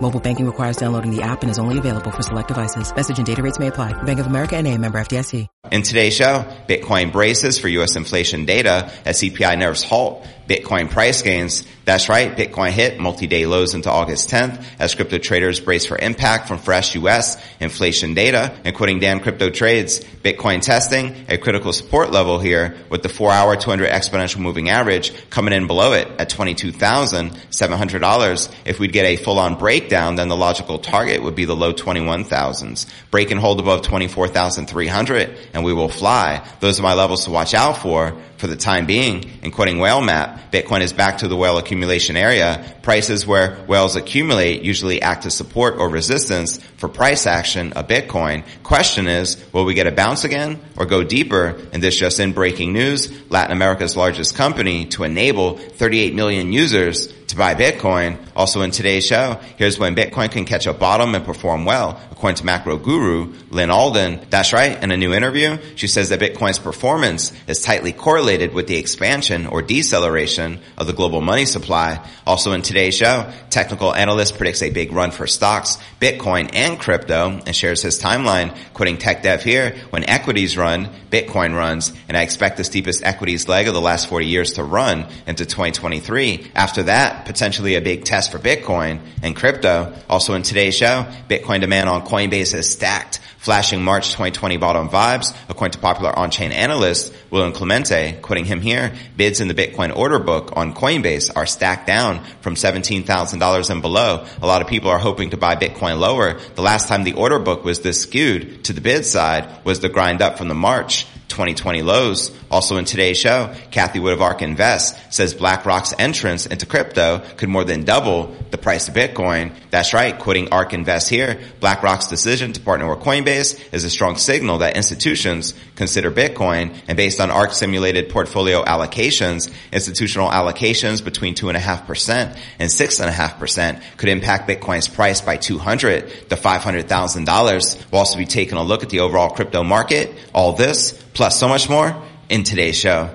Mobile banking requires downloading the app and is only available for select devices. Message and data rates may apply. Bank of America and a member FDIC. In today's show, Bitcoin braces for U.S. inflation data as CPI nerves halt. Bitcoin price gains. That's right. Bitcoin hit multi-day lows into August 10th as crypto traders brace for impact from fresh U.S. inflation data. And quoting Dan Crypto Trades, Bitcoin testing a critical support level here with the four hour 200 exponential moving average coming in below it at $22,700. If we'd get a full on breakdown, then the logical target would be the low 21,000s. Break and hold above 24,300 and we will fly. Those are my levels to watch out for for the time being. Quoting Whalemap, Bitcoin is back to the whale accumulation area. Prices where whales accumulate usually act as support or resistance for price action of Bitcoin. Question is, will we get a bounce again or go deeper? And this just in breaking news, Latin America's largest company to enable 38 million users to buy Bitcoin. Also in today's show, here's when Bitcoin can catch a bottom and perform well. According to macro guru Lyn Alden, that's right. In a new interview, she says that Bitcoin's performance is tightly correlated with the expansion or deceleration of the global money supply. Also in today's show, technical analyst predicts a big run for stocks, Bitcoin and crypto and shares his timeline. Quoting TechDev here, when equities run, Bitcoin runs, and I expect the steepest equities leg of the last 40 years to run into 2023. After that, potentially a big test for Bitcoin and crypto. Also in today's show, Bitcoin demand on Coinbase is stacked, flashing March 2020 bottom vibes, according to popular on-chain analyst William Clemente, quoting him here, bids in the Bitcoin order book on Coinbase are stacked down from $17,000 and below. A lot of people are hoping to buy Bitcoin lower. The last time the order book was this skewed to the bid side was the grind up from the March 2020 lows. Also in today's show, Cathie Wood of ARK Invest says BlackRock's entrance into crypto could more than double the price of Bitcoin. That's right, quoting ARK Invest here, BlackRock's decision to partner with Coinbase is a strong signal that institutions consider Bitcoin and based on ARK simulated portfolio allocations, institutional allocations between 2.5% and 6.5% could impact Bitcoin's price by 200 to $500,000. We'll also be taking a look at the overall crypto market. All this plus so much more in today's show.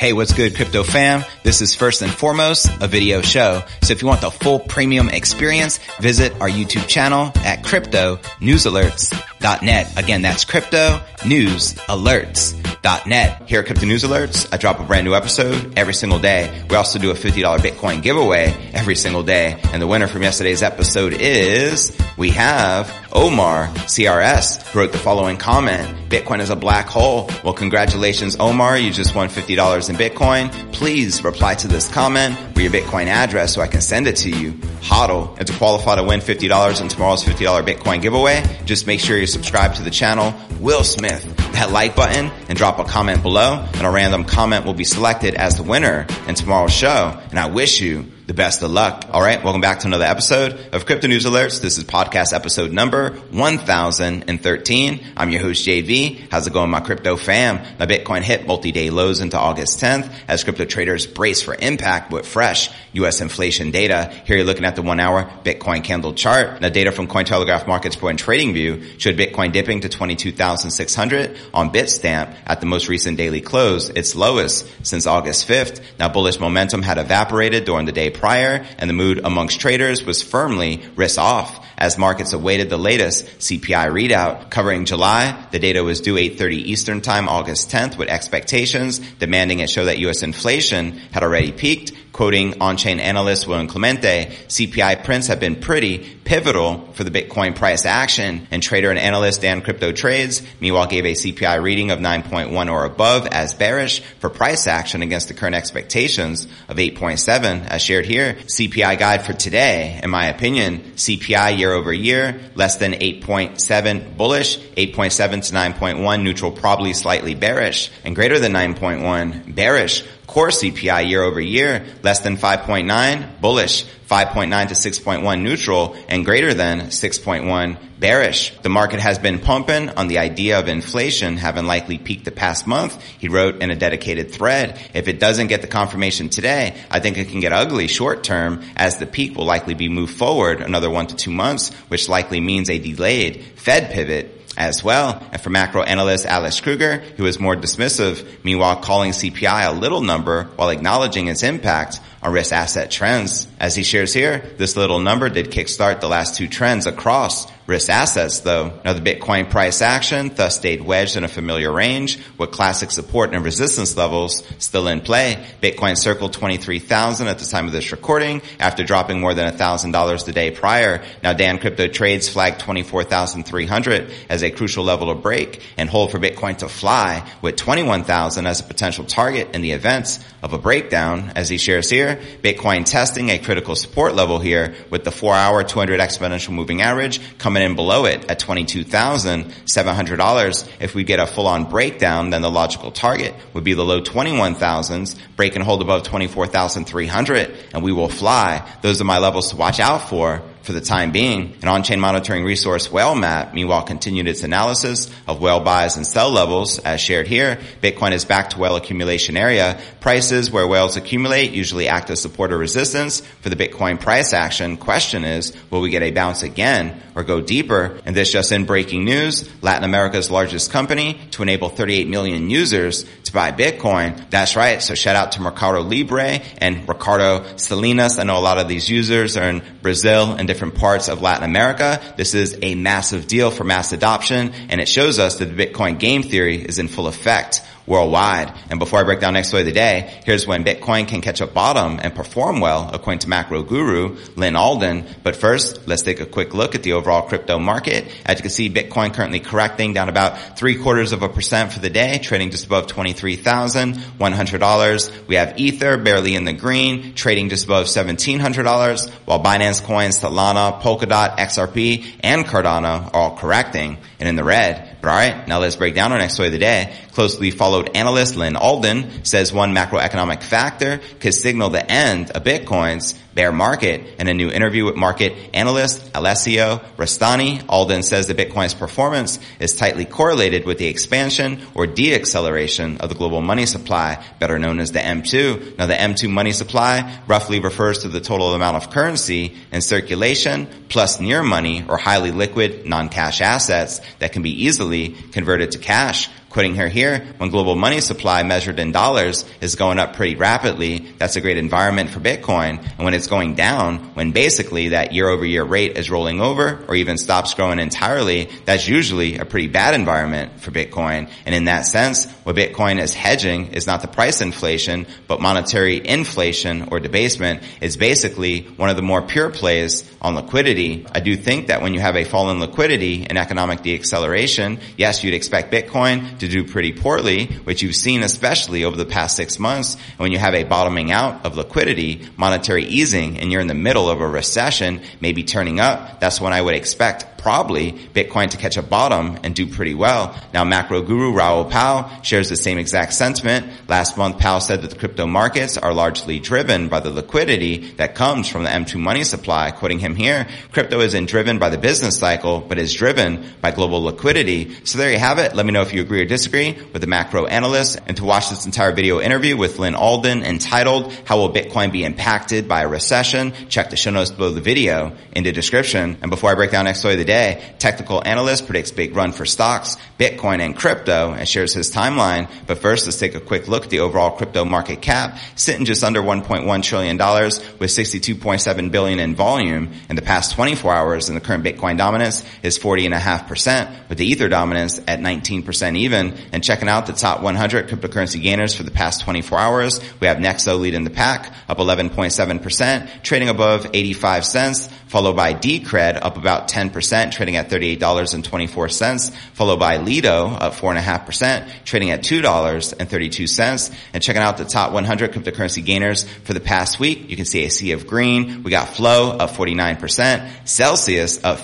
Hey, what's good, crypto fam? This is first and foremost a video show. So if you want the full premium experience, visit our YouTube channel at cryptonewsalerts.net. Again, that's cryptonewsalerts.net. Here at Crypto News Alerts, I drop a brand new episode every single day. We also do a $50 Bitcoin giveaway every single day. And the winner from yesterday's episode is, we have Omar CRS wrote the following comment. Bitcoin is a black hole. Well, congratulations, Omar. You just won $50 in Bitcoin. Please reply to this comment with your Bitcoin address so I can send it to you. HODL. And to qualify to win $50 in tomorrow's $50 Bitcoin giveaway, just make sure you subscribe to the channel. Will Smith, that like button and drop a comment below and a random comment will be selected as the winner in tomorrow's show. And I wish you the best of luck. All right. Welcome back to another episode of Crypto News Alerts. This is podcast episode number 1013. I'm your host, JV. How's it going, my crypto fam? My Bitcoin hit multi-day lows into August 10th as crypto traders brace for impact with fresh U.S. inflation data. Here you're looking at the one hour Bitcoin candle chart. Now data from Cointelegraph Markets Pro and TradingView showed Bitcoin dipping to 22,600 on Bitstamp at the most recent daily close, its lowest since August 5th. Now bullish momentum had evaporated during the day prior and the mood amongst traders was firmly risk off as markets awaited the latest CPI readout. Covering July, the data was due 8.30 Eastern Time, August 10th, with expectations demanding it show that U.S. inflation had already peaked Quoting on-chain analyst William Clemente, CPI prints have been pretty pivotal for the Bitcoin price action, and trader and analyst Dan Crypto Trades meanwhile gave a CPI reading of 9.1 or above as bearish for price action against the current expectations of 8.7 as shared here. CPI guide for today, in my opinion, CPI year over year, less than 8.7 bullish, 8.7 to 9.1 neutral, probably slightly bearish, and greater than 9.1 bearish Core CPI year over year, less than 5.9, bullish, 5.9 to 6.1 neutral, and greater than 6.1 bearish. The market has been pumping on the idea of inflation having likely peaked the past month. He wrote in a dedicated thread, if it doesn't get the confirmation today, I think it can get ugly short term as the peak will likely be moved forward another one to two months, which likely means a delayed Fed pivot as well. And for macro analyst Alex Kruger, who is more dismissive, meanwhile calling CPI a little number while acknowledging its impact on risk asset trends. As he shares here, this little number did kickstart the last two trends across risk assets though. Now the Bitcoin price action thus stayed wedged in a familiar range with classic support and resistance levels still in play. Bitcoin circled 23,000 at the time of this recording after dropping more than $1,000 the day prior. Now Dan Crypto Trades flagged 24,300 as a crucial level to break and hold for Bitcoin to fly with 21,000 as a potential target in the event of a breakdown. As he shares here, Bitcoin testing a critical support level here with the four hour 200 exponential moving average coming coming in below it at $22,700. If we get a full-on breakdown, then the logical target would be the low 21,000s, break and hold above 24,300, and we will fly. Those are my levels to watch out for for the time being. An on-chain monitoring resource, Whalemap, meanwhile continued its analysis of whale buys and sell levels as shared here. Bitcoin is back to whale accumulation area. Prices where whales accumulate usually act as support or resistance for the Bitcoin price action. Question is, will we get a bounce again or go deeper? And this just in breaking news, Latin America's largest company to enable 38 million users to buy Bitcoin. That's right. So shout out to Mercado Libre and Ricardo Salinas. I know a lot of these users are in Brazil and different parts of Latin America. This is a massive deal for mass adoption and it shows us that the Bitcoin game theory is in full effect worldwide. And before I break down next story of the day, here's when Bitcoin can catch a bottom and perform well, according to macro guru Lyn Alden. But first, let's take a quick look at the overall crypto market. As you can see, Bitcoin currently correcting down about three quarters of a percent for the day, trading just above $23,100. We have Ether barely in the green, trading just above $1,700, while Binance coins, Solana, Polkadot, XRP, and Cardano are all correcting and in the red. But alright, now let's break down our next story of the day. Closely followed analyst Lyn Alden says one macroeconomic factor could signal the end of Bitcoin's bear market. In a new interview with market analyst Alessio Rastani, Alden says that Bitcoin's performance is tightly correlated with the expansion or deacceleration of the global money supply, better known as the M2. Now the M2 money supply roughly refers to the total amount of currency in circulation plus near money or highly liquid non-cash assets that can be easily converted to cash. Quoting her here, when global money supply measured in dollars is going up pretty rapidly, that's a great environment for Bitcoin. And when it's going down, when basically that year over year rate is rolling over or even stops growing entirely, that's usually a pretty bad environment for Bitcoin. And in that sense, what Bitcoin is hedging is not the price inflation, but monetary inflation or debasement is basically one of the more pure plays on liquidity. I do think that when you have a fall in liquidity and economic deacceleration, yes, you'd expect Bitcoin to do pretty poorly, which you've seen especially over the past six months. When you have a bottoming out of liquidity, monetary easing, and you're in the middle of a recession, maybe turning up, that's when I would expect probably Bitcoin to catch a bottom and do pretty well. Now macro guru Raoul Pal shares the same exact sentiment. Last month Pal said that the crypto markets are largely driven by the liquidity that comes from the M2 money supply. Quoting him here, crypto isn't driven by the business cycle, but is driven by global liquidity. So there you have it. Let me know if you agree or disagree with the macro analyst. And to watch this entire video interview with Lyn Alden entitled, How Will Bitcoin Be Impacted by a Recession? Check the show notes below the video in the description. And before I break down next story of the day. Technical analyst predicts big run for stocks, Bitcoin and crypto and shares his timeline. But first, let's take a quick look at the overall crypto market cap, sitting just under $1.1 trillion with 62.7 billion in volume in the past 24 hours. And the current Bitcoin dominance is 40.5% with the Ether dominance at 19% even. And checking out the top 100 cryptocurrency gainers for the past 24 hours, we have Nexo leading the pack up 11.7%, trading above 85 cents, followed by Decred up about 10%, trading at $38.24, followed by Lido up 4.5%, trading at $2.32. And checking out the top 100 cryptocurrency gainers for the past week, you can see a sea of green. We got Flow up 49%, Celsius up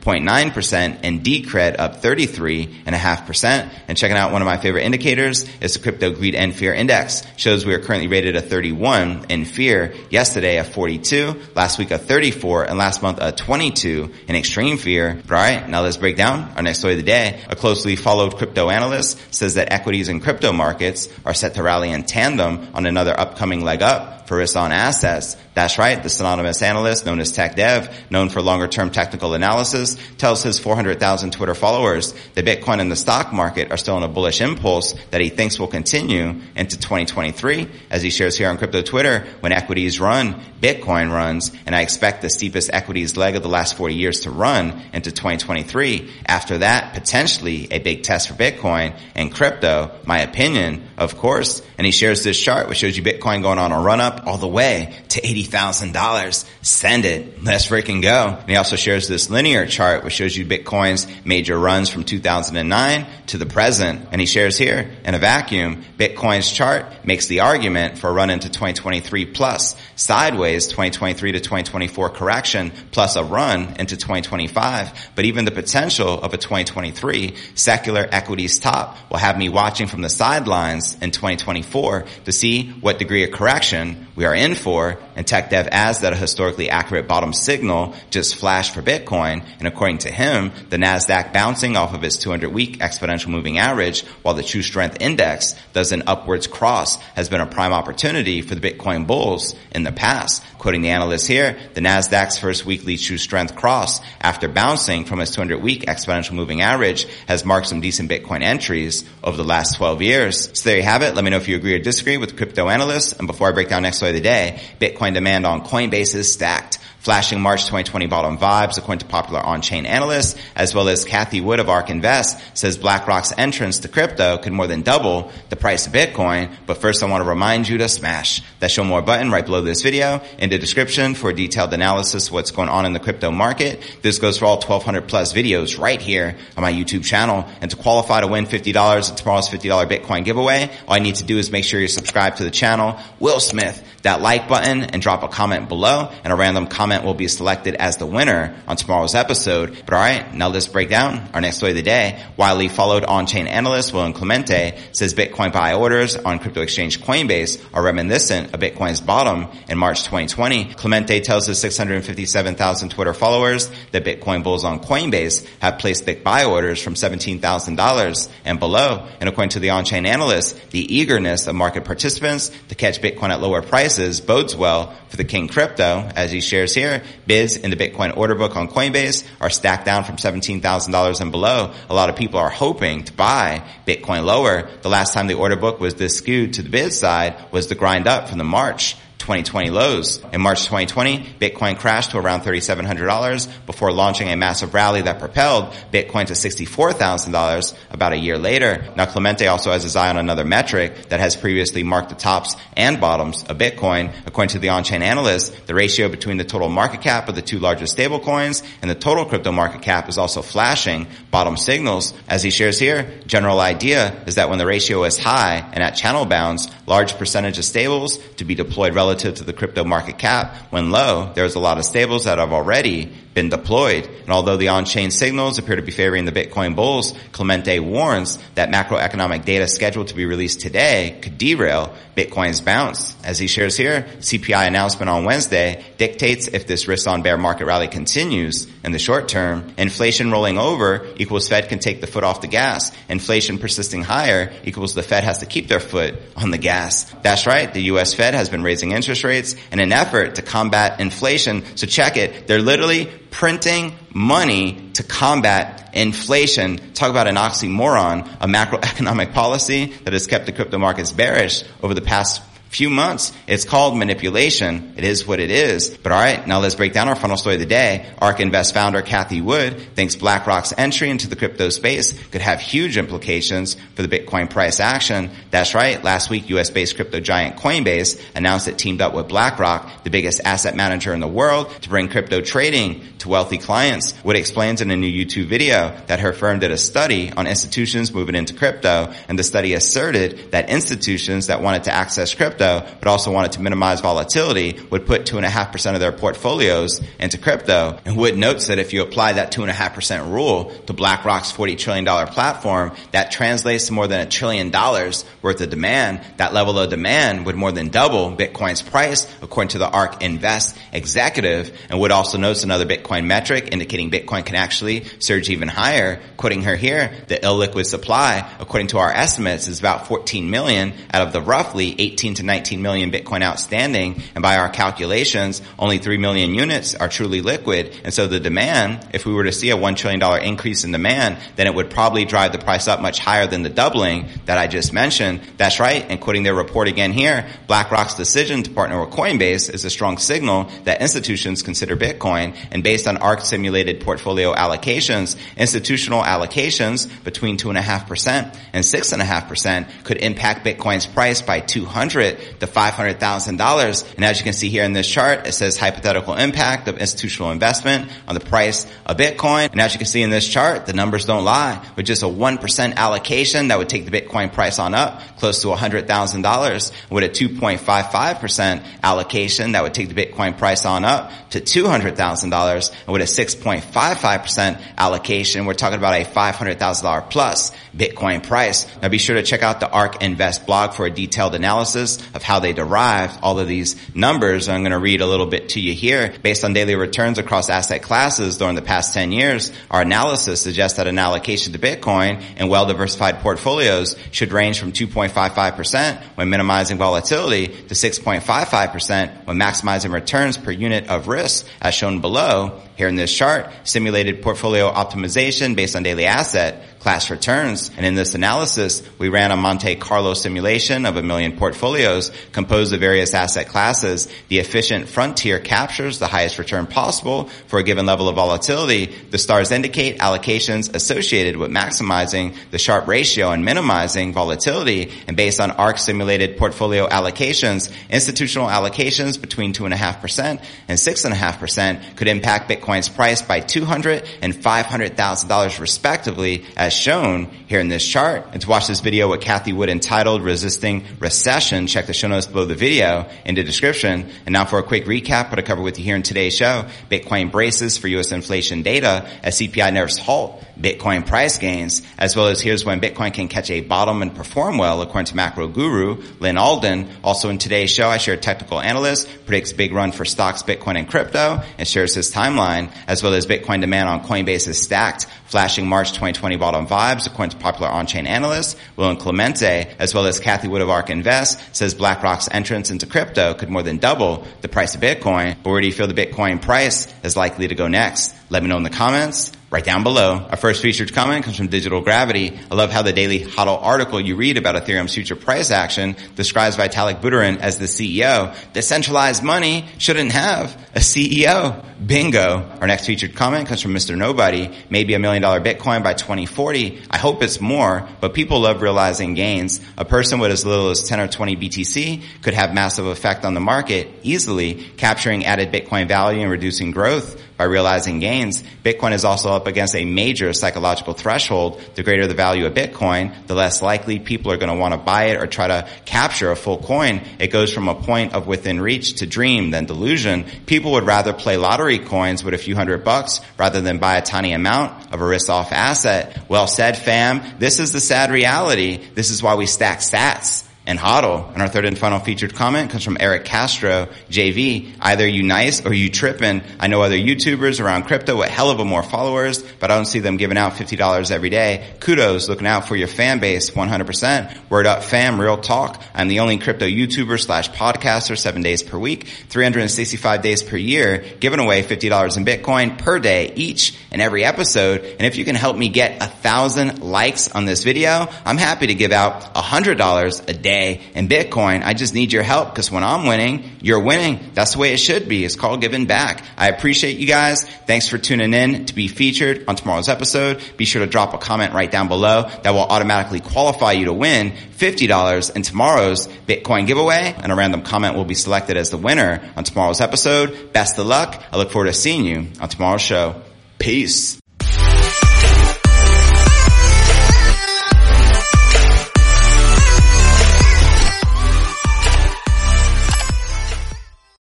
59.9%, and Decred up 33.5%. And checking out one of my favorite indicators is the Crypto Greed and Fear Index. Shows we are currently rated a 31 in fear. Yesterday a 42, last week a 34, and last month a 22 in extreme fear. But alright, now let's break down our next story of the day. A closely followed crypto analyst says that equities and crypto markets are set to rally in tandem on another upcoming leg up for risk on assets. That's right. The synonymous analyst known as TechDev, known for longer term technical analysis, tells his 400,000 Twitter followers that Bitcoin and the stock market are still in a bullish impulse that he thinks will continue into 2023. As he shares here on crypto Twitter, when equities run, Bitcoin runs, and I expect the steepest equities leg of the last 40 years to run into 2023. After that, potentially a big test for Bitcoin and crypto, my opinion, of course. And he shares this chart which shows you Bitcoin going on a run up all the way to $80,000. Send it. Let's freaking go. And he also shares this linear chart which shows you Bitcoin's major runs from 2009 to the present. And he shares here in a vacuum, Bitcoin's chart makes the argument for a run into 2023 plus sideways 2023 to 2024 correction plus a run into 2025. But even the potential of a 2023 secular equities top will have me watching from the sidelines in 2024 to see what degree of correction we are in for, and TechDev adds that a historically accurate bottom signal just flashed for Bitcoin, and according to him, the Nasdaq bouncing off of its 200-week exponential moving average, while the True Strength Index does an upwards cross, has been a prime opportunity for the Bitcoin bulls in the past. Quoting the analyst here, the Nasdaq's first weekly True Strength cross, after bouncing from its 200-week exponential moving average, has marked some decent Bitcoin entries over the last 12 years. So there you have it. Let me know if you agree or disagree with crypto analysts. And before I break down next story of the day, Bitcoin demand on Coinbase is stacked flashing March 2020 bottom vibes according to popular on-chain analysts, as well as Cathie Wood of ARK Invest says BlackRock's entrance to crypto could more than double the price of Bitcoin. But first I want to remind you to smash that show more button right below this video in the description for a detailed analysis of what's going on in the crypto market. This goes for all 1200 plus videos right here on my YouTube channel. And to qualify to win $50 in tomorrow's $50 Bitcoin giveaway, all I need to do is make sure you subscribe to the channel. Will Smith, that like button and drop a comment below and a random comment will be selected as the winner on tomorrow's episode. But alright, now let's break down our next story of the day. Widely followed on-chain analyst William Clemente says Bitcoin buy orders on crypto exchange Coinbase are reminiscent of Bitcoin's bottom in March 2020. Clemente tells his 657,000 Twitter followers that Bitcoin bulls on Coinbase have placed big buy orders from $17,000 and below. And according to the on-chain analyst, the eagerness of market participants to catch Bitcoin at lower prices bodes well for the King crypto. As he shares here, bids in the Bitcoin order book on Coinbase are stacked down from $17,000 and below. A lot of people are hoping to buy Bitcoin lower. The last time the order book was this skewed to the bid side was the grind up from the March 2020 lows. In March 2020, Bitcoin crashed to around $3,700 before launching a massive rally that propelled Bitcoin to $64,000 about a year later. Now Clemente also has his eye on another metric that has previously marked the tops and bottoms of Bitcoin. According to the on-chain analyst, the ratio between the total market cap of the two largest stablecoins and the total crypto market cap is also flashing bottom signals. As he shares here, general idea is that when the ratio is high and at channel bounds, large percentage of stables to be deployed relative relative to the crypto market cap. When low, there's a lot of stables that have already been deployed. And although the on-chain signals appear to be favoring the Bitcoin bulls, Clemente warns that macroeconomic data scheduled to be released today could derail Bitcoin's bounce. As he shares here, CPI announcement on Wednesday dictates if this risk on bear market rally continues in the short term. Inflation rolling over equals Fed can take the foot off the gas. Inflation persisting higher equals the Fed has to keep their foot on the gas. That's right. The US Fed has been raising interest rates in an effort to combat inflation. So check it. They're literally printing money to combat inflation. Talk about an oxymoron, a macroeconomic policy that has kept the crypto markets bearish over the past few months. It's called manipulation. It is what it is. But all right, now let's break down our funnel story of the day. ARK Invest founder Cathie Wood thinks BlackRock's entry into the crypto space could have huge implications for the Bitcoin price action. That's right. Last week, US-based crypto giant Coinbase announced it teamed up with BlackRock, the biggest asset manager in the world, to bring crypto trading to wealthy clients. Wood explains in a new YouTube video that her firm did a study on institutions moving into crypto, and the study asserted that institutions that wanted to access crypto crypto, but also wanted to minimize volatility, would put 2.5% of their portfolios into crypto. And Wood notes that if you apply that 2.5% rule to BlackRock's $40 trillion platform, that translates to more than a trillion dollars worth of demand. That level of demand would more than double Bitcoin's price, according to the ARK Invest executive. And Wood also notes another Bitcoin metric indicating Bitcoin can actually surge even higher. Quoting her here, the illiquid supply, according to our estimates, is about 14 million out of the roughly 18 to 19 million Bitcoin outstanding. And by our calculations, only 3 million units are truly liquid. And so the demand, if we were to see a $1 trillion increase in demand, then it would probably drive the price up much higher than the doubling that I just mentioned. That's right. And quoting their report again here, BlackRock's decision to partner with Coinbase is a strong signal that institutions consider Bitcoin. And based on ARK simulated portfolio allocations, institutional allocations between 2.5% and 6.5% could impact Bitcoin's price by 200 the $500,000. And as you can see here in this chart, it says hypothetical impact of institutional investment on the price of Bitcoin. And as you can see in this chart, the numbers don't lie. With just a 1% allocation, that would take the Bitcoin price on up close to $100,000. With a 2.55% allocation, that would take the Bitcoin price on up to $200,000. And with a 6.55% allocation, we're talking about a $500,000 plus Bitcoin price. Now be sure to check out the ARK Invest blog for a detailed analysis of how they derived all of these numbers. I'm going to read a little bit to you here. Based on daily returns across asset classes during the past 10 years, our analysis suggests that an allocation to Bitcoin in well-diversified portfolios should range from 2.55% when minimizing volatility to 6.55% when maximizing returns per unit of risk as shown below. Here in this chart, simulated portfolio optimization based on daily asset class returns. And in this analysis, we ran a Monte Carlo simulation of a million portfolios composed of various asset classes. The efficient frontier captures the highest return possible for a given level of volatility. The stars indicate allocations associated with maximizing the Sharpe ratio and minimizing volatility. And based on ARK simulated portfolio allocations, institutional allocations between 2.5% and 6.5% could impact Bitcoin's price by $200 and $500,000 respectively as shown here in this chart. And to watch this video with Cathie Wood entitled Resisting Recession, check the show notes below the video in the description. And now for a quick recap, what I cover with you here in today's show. Bitcoin braces for U.S. inflation data as CPI nerves halt Bitcoin price gains, as well as here's when Bitcoin can catch a bottom and perform well, according to macro guru Lyn Alden. Also in today's show, I share a technical analyst predicts big run for stocks, Bitcoin, and crypto, and shares his timeline, as well as Bitcoin demand on Coinbase is stacked, flashing March 2020 bottom vibes, according to popular on-chain analyst William Clemente, as well as Cathie Wood of ARK Invest, says BlackRock's entrance into crypto could more than double the price of Bitcoin. But where do you feel the Bitcoin price is likely to go next? Let me know in the comments right down below. Our first featured comment comes from Digital Gravity. I love how the daily HODL article you read about Ethereum's future price action describes Vitalik Buterin as the CEO. Decentralized money shouldn't have a CEO. Bingo. Our next featured comment comes from Mr. Nobody. Maybe a million dollar Bitcoin by 2040. I hope it's more, but people love realizing gains. A person with as little as 10 or 20 BTC could have massive effect on the market easily, capturing added Bitcoin value and reducing growth by realizing gains. Bitcoin is also up against a major psychological threshold. The greater the value of Bitcoin, the less likely people are going to want to buy it or try to capture a full coin. It goes from a point of within reach to dream than delusion. People would rather play lottery coins with a few hundred bucks rather than buy a tiny amount of a risk off asset. Well said, fam. This is the sad reality. This is why we stack sats and hodl. And our third and final featured comment comes from Eric Castro, JV. Either you nice or you tripping. I know other YouTubers around crypto with hell of a more followers, but I don't see them giving out $50 every day. Kudos, looking out for your fan base 100%. Word up fam, real talk. I'm the only crypto YouTuber slash podcaster seven days per week, 365 days per year, giving away $50 in Bitcoin per day each and every episode. And if you can help me get a thousand likes on this video, I'm happy to give out $100 a day in Bitcoin. I just need your help because when I'm winning, you're winning. That's the way it should be. It's called giving back. I appreciate you guys. Thanks for tuning in to be featured on tomorrow's episode. Be sure to drop a comment right down below that will automatically qualify you to win $50 in tomorrow's Bitcoin giveaway and a random comment will be selected as the winner on tomorrow's episode. Best of luck. I look forward to seeing you on tomorrow's show. Peace.